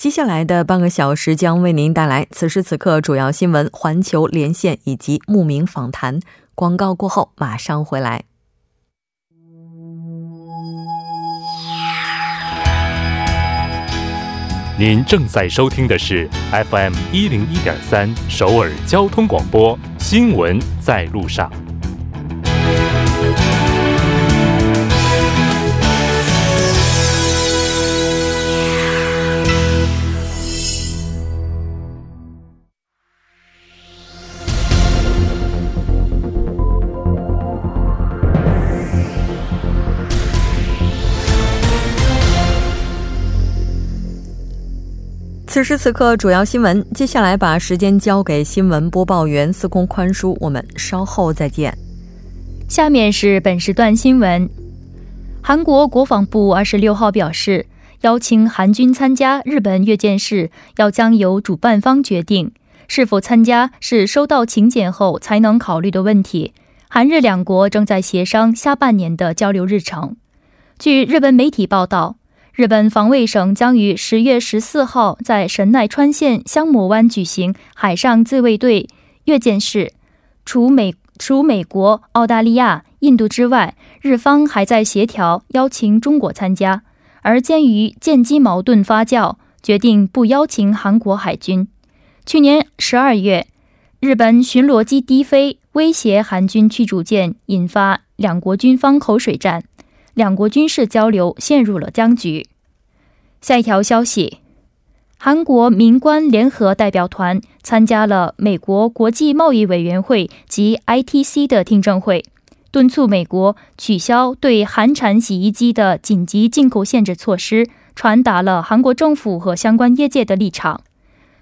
接下来的半个小时将为您带来此时此刻主要新闻、环球连线以及慕名访谈。广告过后马上回来。您正在收听的是 FM 一零一点三首尔交通广播，新闻在路上。此时此刻，主要新闻。接下来把时间交给新闻播报员司空宽叔，我们稍后再见。下面是本时段新闻：韩国国防部二十六号表示，邀请韩军参加日本阅舰式要将由主办方决定，是否参加是收到请柬后才能考虑的问题。韩日两国正在协商下半年的交流日程。据日本媒体报道。日本防卫省将于十月十四号在神奈川县香磨湾举行海上自卫队阅舰式。除美除美国、澳大利亚、印度之外，日方还在协调邀请中国参加。而鉴于舰机矛盾发酵，决定不邀请韩国海军。去年十二月，日本巡逻机低飞威胁韩军驱逐舰，引发两国军方口水战。两国军事交流陷入了僵局。下一条消息：韩国民官联合代表团参加了美国国际贸易委员会及 ITC 的听证会，敦促美国取消对韩产洗衣机的紧急进口限制措施，传达了韩国政府和相关业界的立场。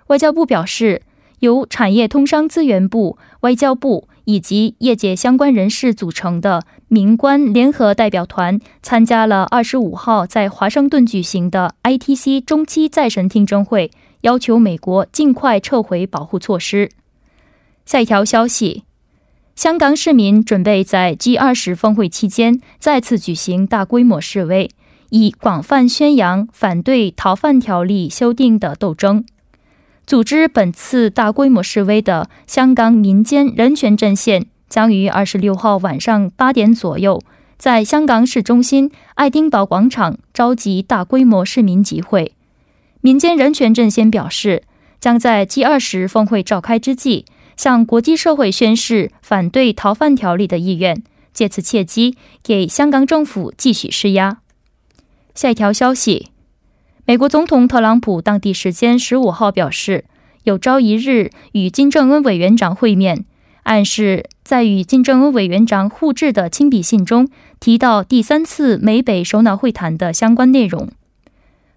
外交部表示，由产业通商资源部、外交部。以及业界相关人士组成的民官联合代表团参加了二十五号在华盛顿举行的 ITC 中期再审听证会，要求美国尽快撤回保护措施。下一条消息：香港市民准备在 G 二十峰会期间再次举行大规模示威，以广泛宣扬反对逃犯条例修订的斗争。组织本次大规模示威的香港民间人权阵线将于二十六号晚上八点左右，在香港市中心爱丁堡广场召集大规模市民集会。民间人权阵线表示，将在 G 二十峰会召开之际，向国际社会宣示反对逃犯条例的意愿，借此契机给香港政府继续施压。下一条消息。美国总统特朗普当地时间十五号表示，有朝一日与金正恩委员长会面，暗示在与金正恩委员长互致的亲笔信中提到第三次美北首脑会谈的相关内容。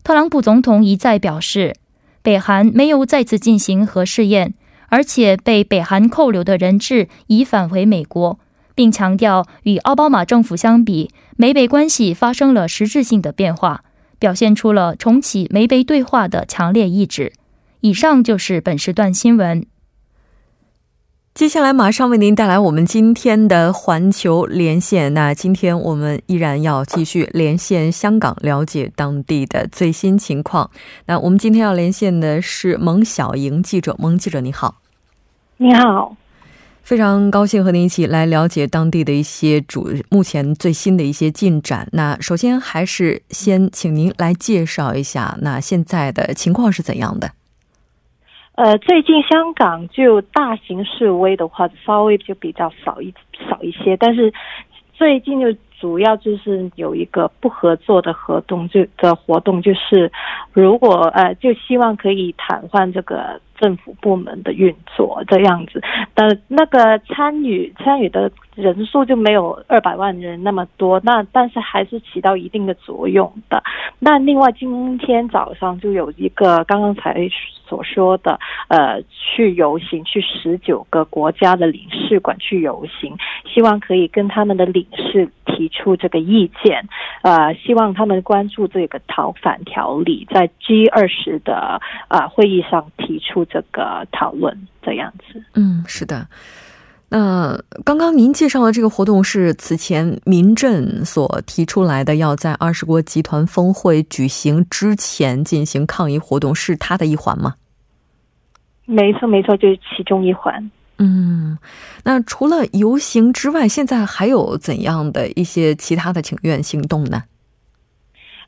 特朗普总统一再表示，北韩没有再次进行核试验，而且被北韩扣留的人质已返回美国，并强调与奥巴马政府相比，美北关系发生了实质性的变化。表现出了重启美北对话的强烈意志。以上就是本时段新闻。接下来马上为您带来我们今天的环球连线。那今天我们依然要继续连线香港，了解当地的最新情况。那我们今天要连线的是蒙小莹记者，蒙记者你好。你好。非常高兴和您一起来了解当地的一些主目前最新的一些进展。那首先还是先请您来介绍一下，那现在的情况是怎样的？呃，最近香港就大型示威的话，稍微就比较少一少一些，但是最近就主要就是有一个不合作的活动，就的活动就是如果呃，就希望可以瘫痪这个。政府部门的运作这样子，但那个参与参与的人数就没有二百万人那么多，那但是还是起到一定的作用的。那另外今天早上就有一个刚刚才所说的，呃，去游行，去十九个国家的领事馆去游行，希望可以跟他们的领事提出这个意见，呃，希望他们关注这个逃犯条例，在 G 二十的啊会议上提出这个讨论，这样子。嗯，是的。那刚刚您介绍的这个活动是此前民政所提出来的，要在二十国集团峰会举行之前进行抗议活动，是它的一环吗？没错，没错，就是其中一环。嗯，那除了游行之外，现在还有怎样的一些其他的请愿行动呢？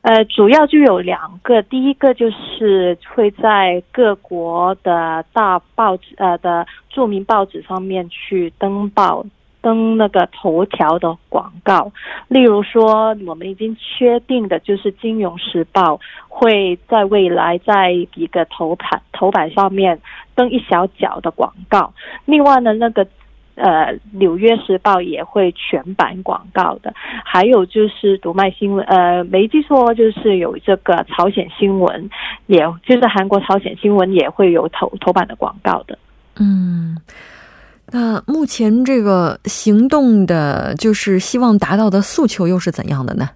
呃，主要就有两个，第一个就是会在各国的大报纸呃的著名报纸上面去登报登那个头条的广告，例如说我们已经确定的就是《金融时报》会在未来在一个头版头版上面登一小角的广告，另外呢那个。呃，《纽约时报》也会全版广告的，还有就是读卖新闻，呃，没记错就是有这个朝鲜新闻，也就是韩国朝鲜新闻也会有头头版的广告的。嗯，那目前这个行动的，就是希望达到的诉求又是怎样的呢？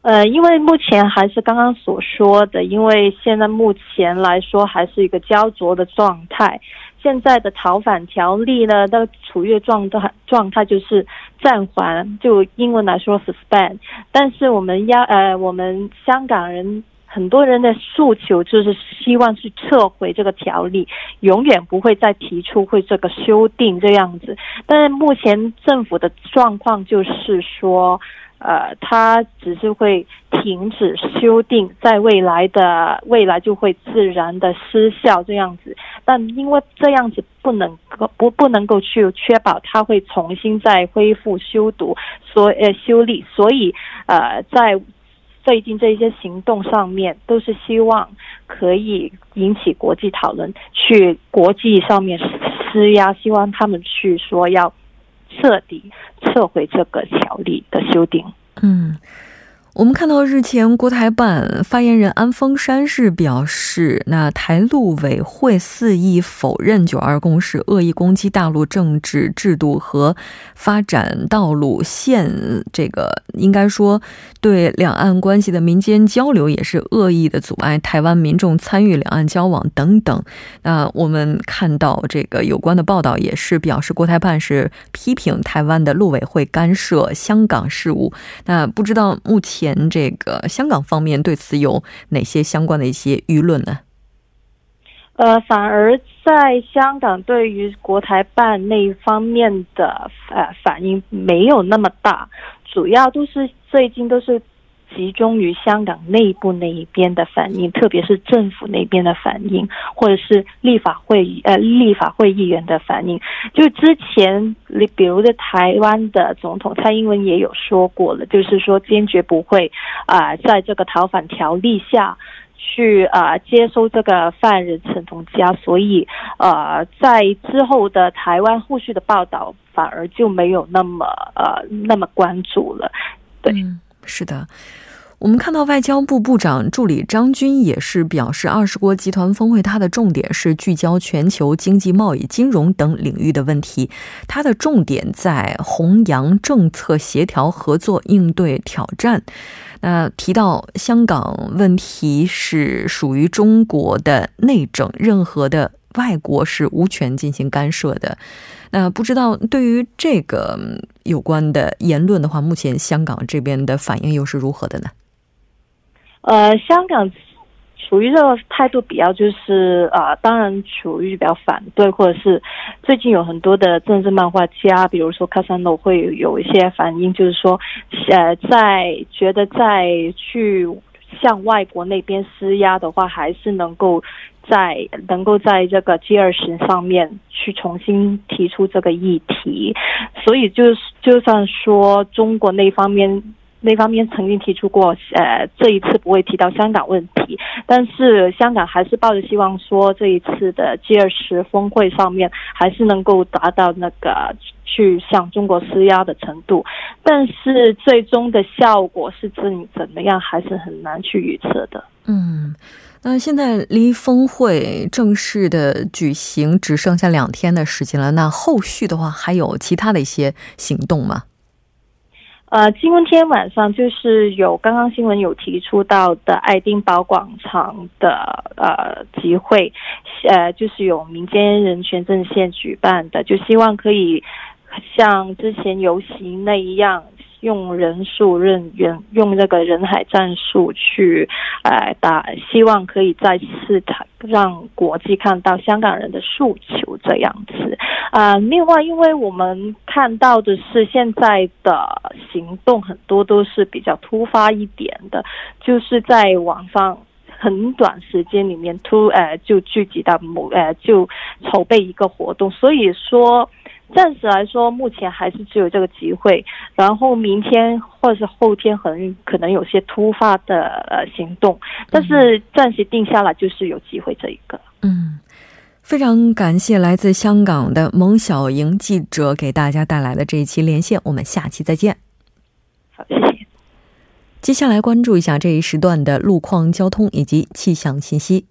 呃，因为目前还是刚刚所说的，因为现在目前来说还是一个焦灼的状态。现在的逃犯条例呢，都处于状态状态，就是暂缓，就英文来说 suspend。但是我们要呃，我们香港人很多人的诉求就是希望去撤回这个条例，永远不会再提出会这个修订这样子。但是目前政府的状况就是说。呃，他只是会停止修订，在未来的未来就会自然的失效这样子，但因为这样子不能够不不能够去确保它会重新再恢复修读，所呃修例，所以呃在最近这些行动上面都是希望可以引起国际讨论，去国际上面施压，希望他们去说要。彻底撤回这个条例的修订。嗯。我们看到日前国台办发言人安峰山是表示，那台陆委会肆意否认“九二共识”，恶意攻击大陆政治制度和发展道路，现这个应该说对两岸关系的民间交流也是恶意的阻碍台湾民众参与两岸交往等等。那我们看到这个有关的报道也是表示，国台办是批评台湾的陆委会干涉香港事务。那不知道目前。前这个香港方面对此有哪些相关的一些舆论呢？呃，反而在香港对于国台办那一方面的呃反应没有那么大，主要都是最近都是。集中于香港内部那一边的反应，特别是政府那边的反应，或者是立法会呃立法会议员的反应。就之前，比如在台湾的总统蔡英文也有说过了，就是说坚决不会啊，在这个逃犯条例下去啊接收这个犯人陈同佳，所以呃在之后的台湾后续的报道反而就没有那么呃那么关注了。对，是的。我们看到外交部部长助理张军也是表示，二十国集团峰会它的重点是聚焦全球经济、贸易、金融等领域的问题，它的重点在弘扬政策协调合作应对挑战。那提到香港问题是属于中国的内政，任何的外国是无权进行干涉的。那不知道对于这个有关的言论的话，目前香港这边的反应又是如何的呢？呃，香港处于这个态度比较就是啊，当然处于比较反对，或者是最近有很多的政治漫画家，比如说卡萨诺会有一些反应，就是说，呃，在觉得在去向外国那边施压的话，还是能够在能够在这个 G 二十上面去重新提出这个议题，所以就是就算说中国那方面。那方面曾经提出过，呃，这一次不会提到香港问题，但是香港还是抱着希望说，这一次的 G 二十峰会上面还是能够达到那个去向中国施压的程度，但是最终的效果是怎怎么样，还是很难去预测的。嗯，那现在离峰会正式的举行只剩下两天的时间了，那后续的话还有其他的一些行动吗？呃，今天晚上就是有刚刚新闻有提出到的爱丁堡广场的呃集会，呃，就是有民间人权阵线举办的，就希望可以像之前游行那一样。用人数、人员用这个人海战术去，呃，打，希望可以再次让国际看到香港人的诉求这样子。啊，另外，因为我们看到的是现在的行动很多都是比较突发一点的，就是在网上很短时间里面突呃就聚集到某呃就筹备一个活动，所以说。暂时来说，目前还是只有这个机会。然后明天或者是后天，很可能有些突发的呃行动，但是暂时定下来就是有机会这一个。嗯，非常感谢来自香港的蒙小莹记者给大家带来的这一期连线，我们下期再见。好，谢谢。接下来关注一下这一时段的路况、交通以及气象信息。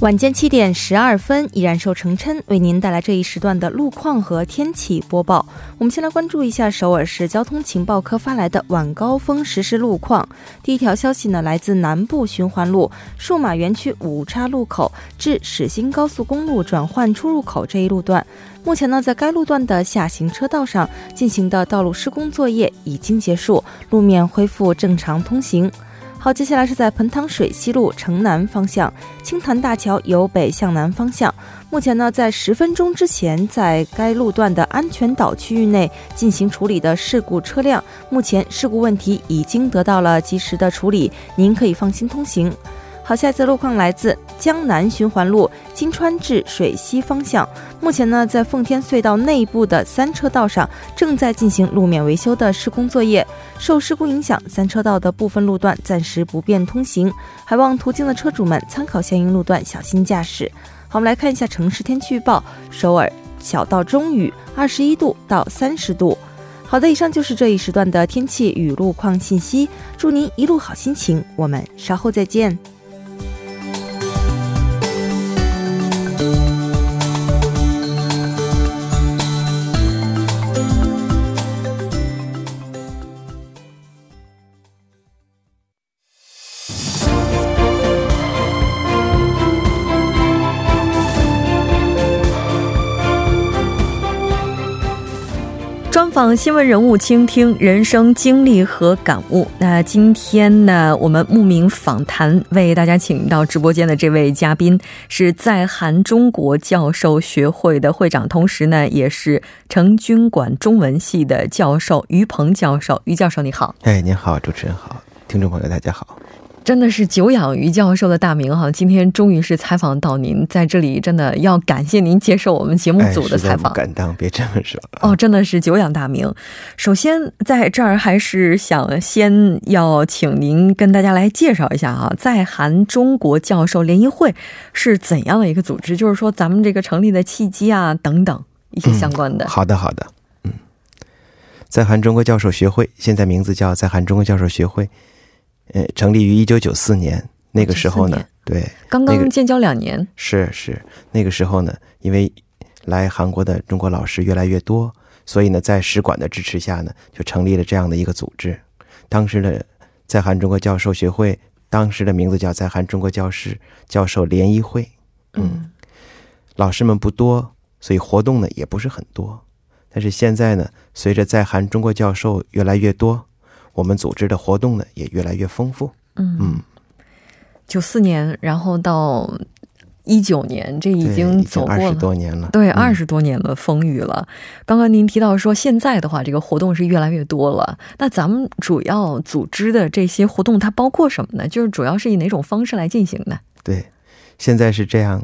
晚间七点十二分，依然受成琛为您带来这一时段的路况和天气播报。我们先来关注一下首尔市交通情报科发来的晚高峰实时路况。第一条消息呢，来自南部循环路数码园区五岔路口至始兴高速公路转换出入口这一路段，目前呢，在该路段的下行车道上进行的道路施工作业已经结束，路面恢复正常通行。好，接下来是在彭塘水西路城南方向青潭大桥由北向南方向。目前呢，在十分钟之前，在该路段的安全岛区域内进行处理的事故车辆，目前事故问题已经得到了及时的处理，您可以放心通行。好，下一次路况来自江南循环路金川至水西方向。目前呢，在奉天隧道内部的三车道上正在进行路面维修的施工作业，受施工影响，三车道的部分路段暂时不便通行，还望途经的车主们参考相应路段，小心驾驶。好，我们来看一下城市天气预报：首尔小到中雨，二十一度到三十度。好的，以上就是这一时段的天气与路况信息。祝您一路好心情，我们稍后再见。新闻人物，倾听人生经历和感悟。那今天呢，我们慕名访谈为大家请到直播间的这位嘉宾，是在韩中国教授学会的会长，同时呢，也是成军馆中文系的教授于鹏教授。于教授，你好。哎，您好，主持人好，听众朋友大家好。真的是久仰于教授的大名哈，今天终于是采访到您，在这里真的要感谢您接受我们节目组的采访。不敢当，别这么说。哦，真的是久仰大名。首先在这儿还是想先要请您跟大家来介绍一下啊，在韩中国教授联谊会是怎样的一个组织？就是说咱们这个成立的契机啊等等一些相关的。好的，好的。嗯，在韩中国教授学会，现在名字叫在韩中国教授学会。呃，成立于一九九四年，那个时候呢，对，刚刚建交两年，是是，那个时候呢，因为来韩国的中国老师越来越多，所以呢，在使馆的支持下呢，就成立了这样的一个组织。当时的在韩中国教授学会，当时的名字叫在韩中国教师教授联谊会。嗯，老师们不多，所以活动呢也不是很多。但是现在呢，随着在韩中国教授越来越多。我们组织的活动呢也越来越丰富。嗯嗯，九四年，然后到一九年，这已经走过二十多年了。对，二十多年的风雨了。刚刚您提到说，现在的话，这个活动是越来越多了。那咱们主要组织的这些活动，它包括什么呢？就是主要是以哪种方式来进行的？对，现在是这样。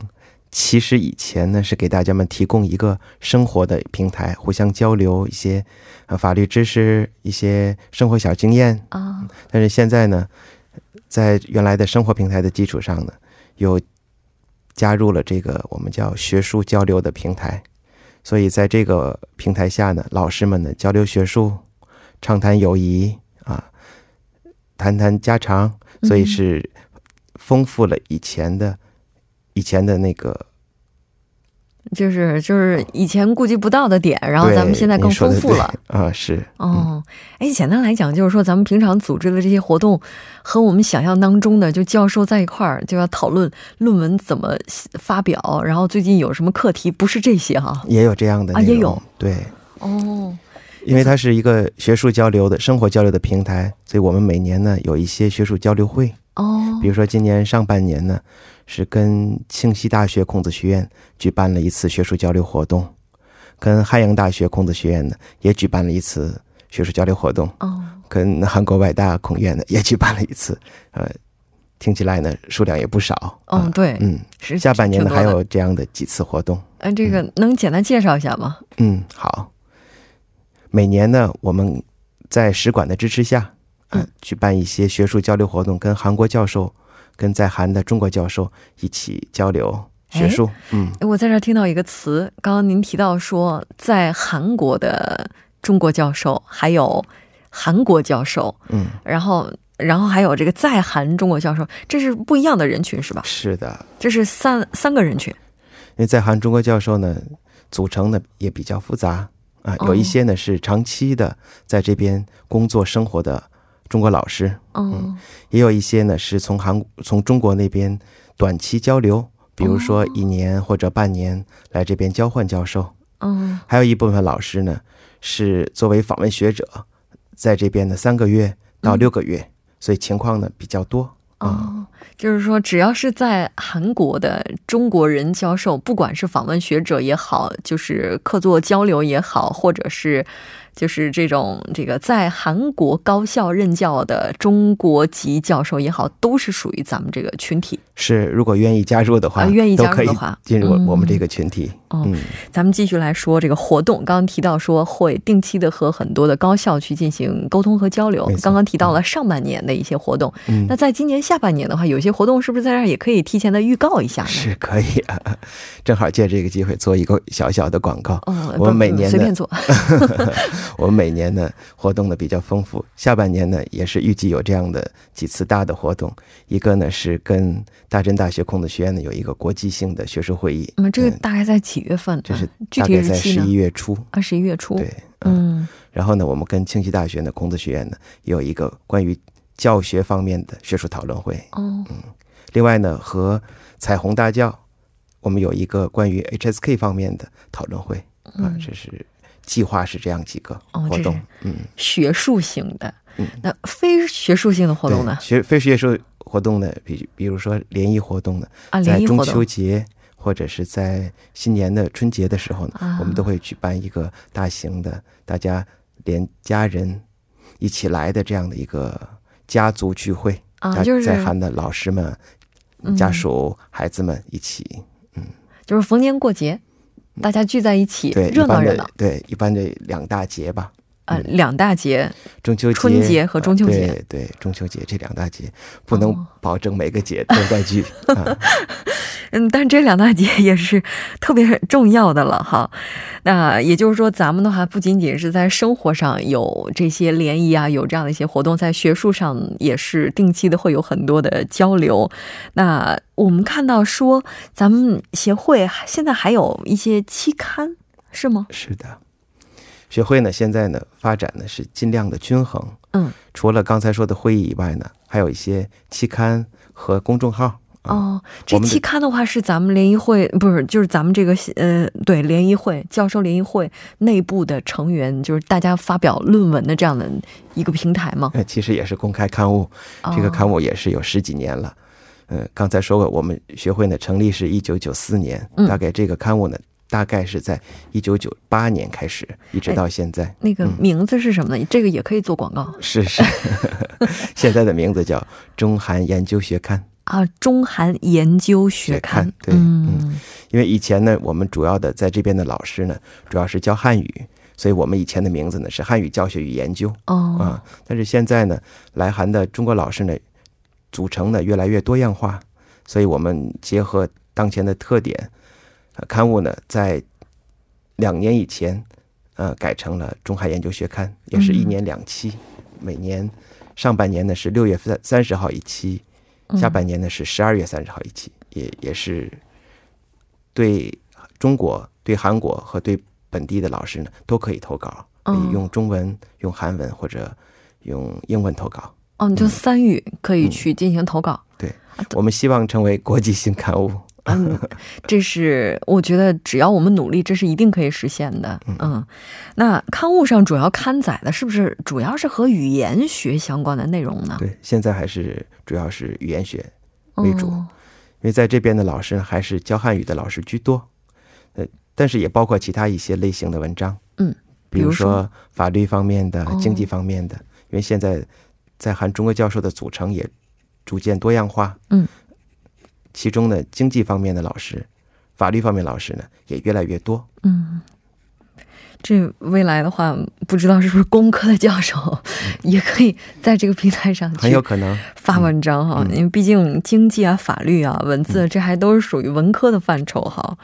其实以前呢，是给大家们提供一个生活的平台，互相交流一些呃法律知识、一些生活小经验。啊。但是现在呢，在原来的生活平台的基础上呢，又加入了这个我们叫学术交流的平台，所以在这个平台下呢，老师们呢交流学术，畅谈友谊啊，谈谈家常，所以是丰富了以前的以前的那个。就是就是以前顾及不到的点，然后咱们现在更丰富了啊！是哦，哎，简单来讲就是说，咱们平常组织的这些活动，和我们想象当中的，就教授在一块儿就要讨论论文怎么发表，然后最近有什么课题，不是这些哈？也有这样的啊，也有对哦，因为它是一个学术交流的生活交流的平台，所以我们每年呢有一些学术交流会哦，比如说今年上半年呢。是跟庆熙大学孔子学院举办了一次学术交流活动，跟汉阳大学孔子学院呢也举办了一次学术交流活动。哦，跟韩国外大孔院呢也举办了一次。呃，听起来呢数量也不少。嗯，对，嗯，是下半年呢还有这样的几次活动。嗯，这个能简单介绍一下吗？嗯，好。每年呢我们在使馆的支持下，嗯，举办一些学术交流活动，跟韩国教授。跟在韩的中国教授一起交流学术。嗯，我在这儿听到一个词，刚刚您提到说，在韩国的中国教授，还有韩国教授，嗯，然后，然后还有这个在韩中国教授，这是不一样的人群，是吧？是的，这是三三个人群。因为在韩中国教授呢，组成的也比较复杂啊，有一些呢是长期的在这边工作生活的。中国老师，嗯，也有一些呢是从韩从中国那边短期交流，比如说一年或者半年来这边交换教授，嗯，还有一部分老师呢是作为访问学者，在这边的三个月到六个月，所以情况呢比较多。哦，就是说，只要是在韩国的中国人教授，不管是访问学者也好，就是客座交流也好，或者是。就是这种这个在韩国高校任教的中国籍教授也好，都是属于咱们这个群体。是，如果愿意加入的话，愿意加入的话，进入我们这个群体。嗯，咱们继续来说这个活动。刚刚提到说会定期的和很多的高校去进行沟通和交流。刚刚提到了上半年的一些活动。嗯，那在今年下半年的话，有些活动是不是在这儿也可以提前的预告一下呢？是可以啊，正好借这个机会做一个小小的广告。嗯，我们每年随便做。我们每年呢活动呢比较丰富，下半年呢也是预计有这样的几次大的活动。一个呢是跟大真大学孔子学院呢有一个国际性的学术会议。那么这个大概在几月份？这是大概在十一月初。啊，十一月初。对，嗯。然后呢，我们跟庆熙大学呢孔子学院呢有一个关于教学方面的学术讨论会。哦。嗯。另外呢，和彩虹大教，我们有一个关于 HSK 方面的讨论会。啊，这是。计划是这样几个活动，嗯，学术型的，嗯，那非学术性的活动呢？学非学术活动呢，比比如说联谊活动呢，啊，在中秋节或者是在新年的春节的时候呢，我们都会举办一个大型的，大家连家人一起来的这样的一个家族聚会啊，就是在韩的老师们、家属、孩子们一起，嗯，就是逢年过节。大家聚在一起，热闹热闹。对，一般的两大节吧。呃，两大节，中秋节、春节和中秋节。对对，中秋节这两大节不能保证每个节都在聚。嗯，但这两大节 也是特别重要的了哈。那也就是说，咱们的话不仅仅是在生活上有这些联谊啊，有这样的一些活动，在学术上也是定期的会有很多的交流。那我们看到说，咱们协会现在还有一些期刊，是吗？是的。学会呢，现在呢发展呢是尽量的均衡。嗯，除了刚才说的会议以外呢，还有一些期刊和公众号。哦，这期刊的话是咱们联谊会，不是就是咱们这个呃，对联谊会教授联谊会内部的成员，就是大家发表论文的这样的一个平台吗？呃，其实也是公开刊物，这个刊物也是有十几年了。嗯，刚才说过，我们学会呢成立是一九九四年，大概这个刊物呢。大概是在一九九八年开始，一直到现在。那个名字是什么呢？这个也可以做广告。是是，现在的名字叫《中韩研究学刊》啊，《中韩研究学刊》。对，嗯，因为以前呢，我们主要的在这边的老师呢，主要是教汉语，所以我们以前的名字呢是汉语教学与研究。哦啊，但是现在呢，来韩的中国老师呢，组成呢越来越多样化，所以我们结合。当前的特点，呃，刊物呢在两年以前，呃，改成了《中韩研究学刊》，也是一年两期，每年上半年呢是六月三三十号一期，下半年呢是十二月三十号一期，也也是对中国、对韩国和对本地的老师呢都可以投稿，可以用中文、用韩文或者用英文投稿。哦，你就三语可以去进行投稿。对，我们希望成为国际性刊物。嗯，这是我觉得只要我们努力，这是一定可以实现的。嗯，那刊物上主要刊载的是不是主要是和语言学相关的内容呢？对，现在还是主要是语言学为主，因为在这边的老师还是教汉语的老师居多。呃，但是也包括其他一些类型的文章。嗯，比如说法律方面的、经济方面的，因为现在在韩中国教授的组成也逐渐多样化。嗯。其中呢，经济方面的老师，法律方面老师呢，也越来越多。嗯，这未来的话，不知道是不是工科的教授也可以在这个平台上很有可能发文章哈，因为毕竟经济啊、法律啊、文字，这还都是属于文科的范畴哈。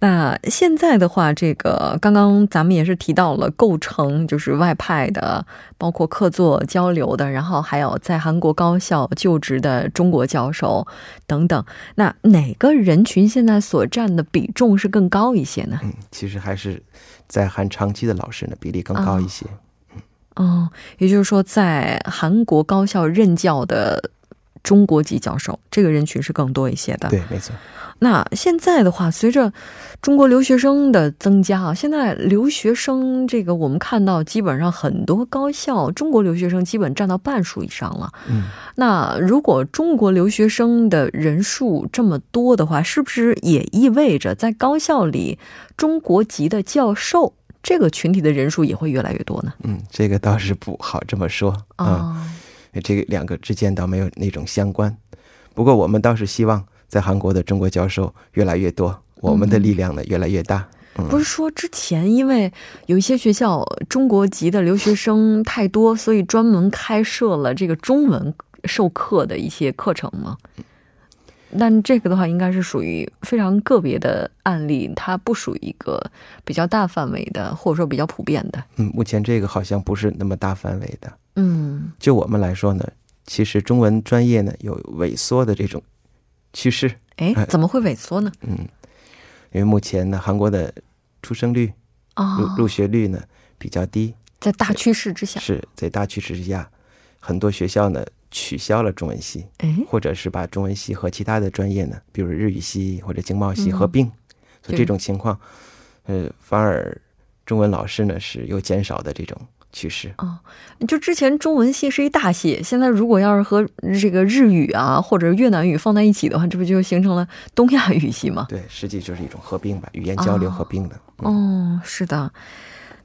那现在的话，这个刚刚咱们也是提到了构成，就是外派的，包括客座交流的，然后还有在韩国高校就职的中国教授等等。那哪个人群现在所占的比重是更高一些呢？嗯，其实还是在韩长期的老师呢比例更高一些。嗯，哦，也就是说，在韩国高校任教的中国籍教授，这个人群是更多一些的。对，没错。那现在的话，随着中国留学生的增加啊，现在留学生这个我们看到，基本上很多高校中国留学生基本占到半数以上了。嗯，那如果中国留学生的人数这么多的话，是不是也意味着在高校里中国籍的教授这个群体的人数也会越来越多呢？嗯，这个倒是不好这么说啊，这两个之间倒没有那种相关。不过我们倒是希望。在韩国的中国教授越来越多，我们的力量呢越来越大。不是说之前因为有一些学校中国籍的留学生太多，所以专门开设了这个中文授课的一些课程吗？但这个的话，应该是属于非常个别的案例，它不属于一个比较大范围的，或者说比较普遍的。嗯，目前这个好像不是那么大范围的。嗯，就我们来说呢，其实中文专业呢有萎缩的这种。趋势。哎，怎么会萎缩呢？嗯，因为目前呢，韩国的出生率、入入学率呢比较低，在大趋势之下，是在大趋势之下，很多学校呢取消了中文系，哎，或者是把中文系和其他的专业呢，比如日语系或者经贸系合并，所以这种情况，呃，反而中文老师呢是有减少的这种。趋势啊，就之前中文系是一大系，现在如果要是和这个日语啊或者越南语放在一起的话，这不就形成了东亚语系吗？对，实际就是一种合并吧，语言交流合并的。哦，是的。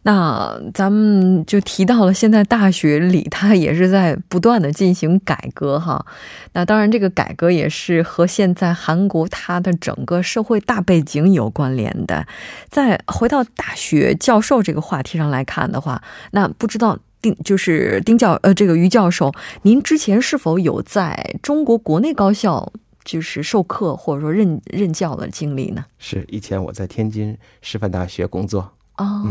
那咱们就提到了，现在大学里它也是在不断的进行改革哈。那当然，这个改革也是和现在韩国它的整个社会大背景有关联的。再回到大学教授这个话题上来看的话，那不知道丁就是丁教呃这个于教授，您之前是否有在中国国内高校就是授课或者说任任教的经历呢？是以前我在天津师范大学工作。哦，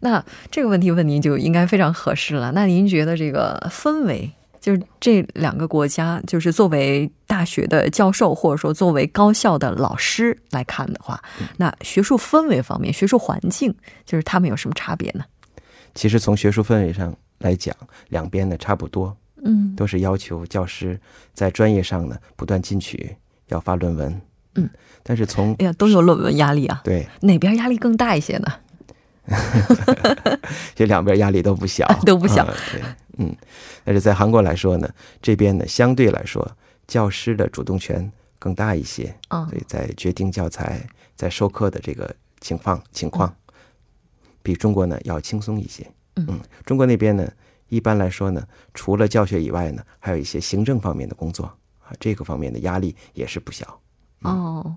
那这个问题问您就应该非常合适了。那您觉得这个氛围，就是这两个国家，就是作为大学的教授，或者说作为高校的老师来看的话，那学术氛围方面，学术环境，就是他们有什么差别呢？其实从学术氛围上来讲，两边呢差不多，嗯，都是要求教师在专业上呢不断进取，要发论文，嗯，但是从哎呀都有论文压力啊，对，哪边压力更大一些呢？这两边压力都不小，都不小。对，嗯，但是在韩国来说呢，这边呢相对来说，教师的主动权更大一些。啊，所以在决定教材、在授课的这个情况情况，比中国呢要轻松一些。嗯，中国那边呢，一般来说呢，除了教学以外呢，还有一些行政方面的工作啊，这个方面的压力也是不小。哦。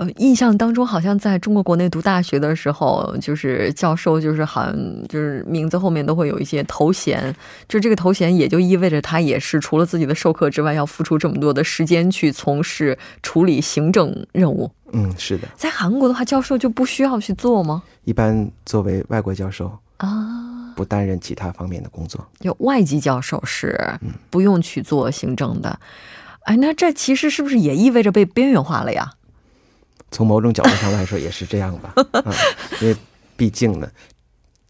呃，印象当中好像在中国国内读大学的时候，就是教授就是好像就是名字后面都会有一些头衔，就这个头衔也就意味着他也是除了自己的授课之外，要付出这么多的时间去从事处理行政任务。嗯，是的。在韩国的话，教授就不需要去做吗？一般作为外国教授啊，不担任其他方面的工作。有外籍教授是不用去做行政的。哎，那这其实是不是也意味着被边缘化了呀？从某种角度上来说，也是这样吧。嗯，因为毕竟呢，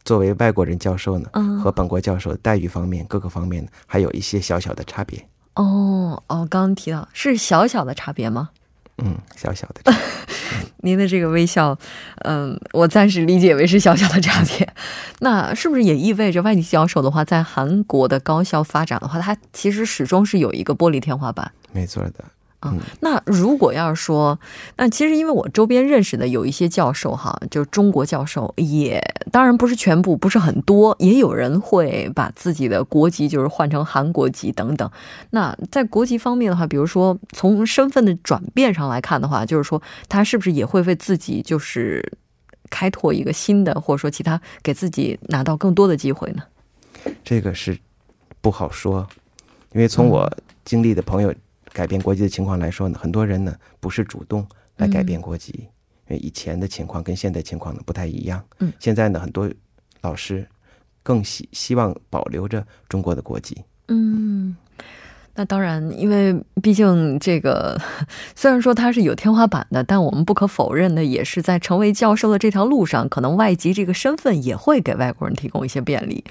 作为外国人教授呢，和本国教授待遇方面各个方面还有一些小小的差别。哦哦，刚刚提到是小小的差别吗？嗯，小小的。您的这个微笑，嗯，我暂时理解为是小小的差别。那是不是也意味着外籍教授的话，在韩国的高校发展的话，它其实始终是有一个玻璃天花板？没错的。啊，那如果要是说，那其实因为我周边认识的有一些教授哈，就是中国教授，也当然不是全部，不是很多，也有人会把自己的国籍就是换成韩国籍等等。那在国籍方面的话，比如说从身份的转变上来看的话，就是说他是不是也会为自己就是开拓一个新的，或者说其他给自己拿到更多的机会呢？这个是不好说，因为从我经历的朋友。改变国籍的情况来说呢，很多人呢不是主动来改变国籍，因为以前的情况跟现在情况呢不太一样。嗯，现在呢很多老师更希希望保留着中国的国籍。嗯。那当然，因为毕竟这个 虽然说它是有天花板的，但我们不可否认的也是在成为教授的这条路上，可能外籍这个身份也会给外国人提供一些便利，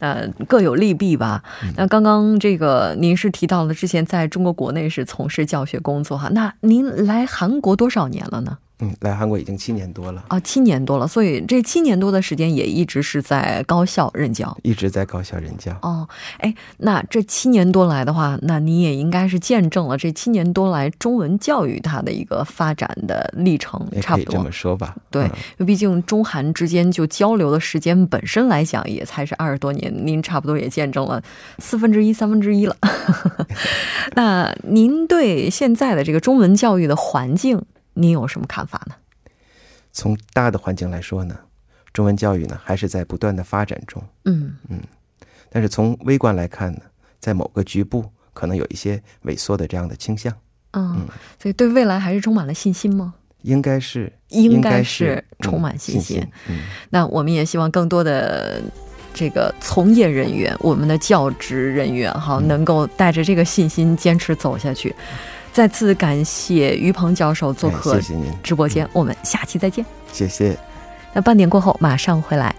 呃，各有利弊吧。那刚刚这个您是提到了之前在中国国内是从事教学工作哈，那您来韩国多少年了呢？嗯，来韩国已经七年多了啊，七年多了，所以这七年多的时间也一直是在高校任教，一直在高校任教。哦，哎，那这七年多来的话，那你也应该是见证了这七年多来中文教育它的一个发展的历程，差不多这么说吧。对，毕竟中韩之间就交流的时间本身来讲也才是二十多年，您差不多也见证了四分之一、三分之一了。那您对现在的这个中文教育的环境？你有什么看法呢？从大的环境来说呢，中文教育呢还是在不断的发展中。嗯嗯，但是从微观来看呢，在某个局部可能有一些萎缩的这样的倾向。嗯，所以对未来还是充满了信心吗？应该是，应该是充满信心。嗯，那我们也希望更多的这个从业人员，我们的教职人员哈，能够带着这个信心坚持走下去。再次感谢于鹏教授做客直播间，我们下期再见。谢谢。那半点过后马上回来。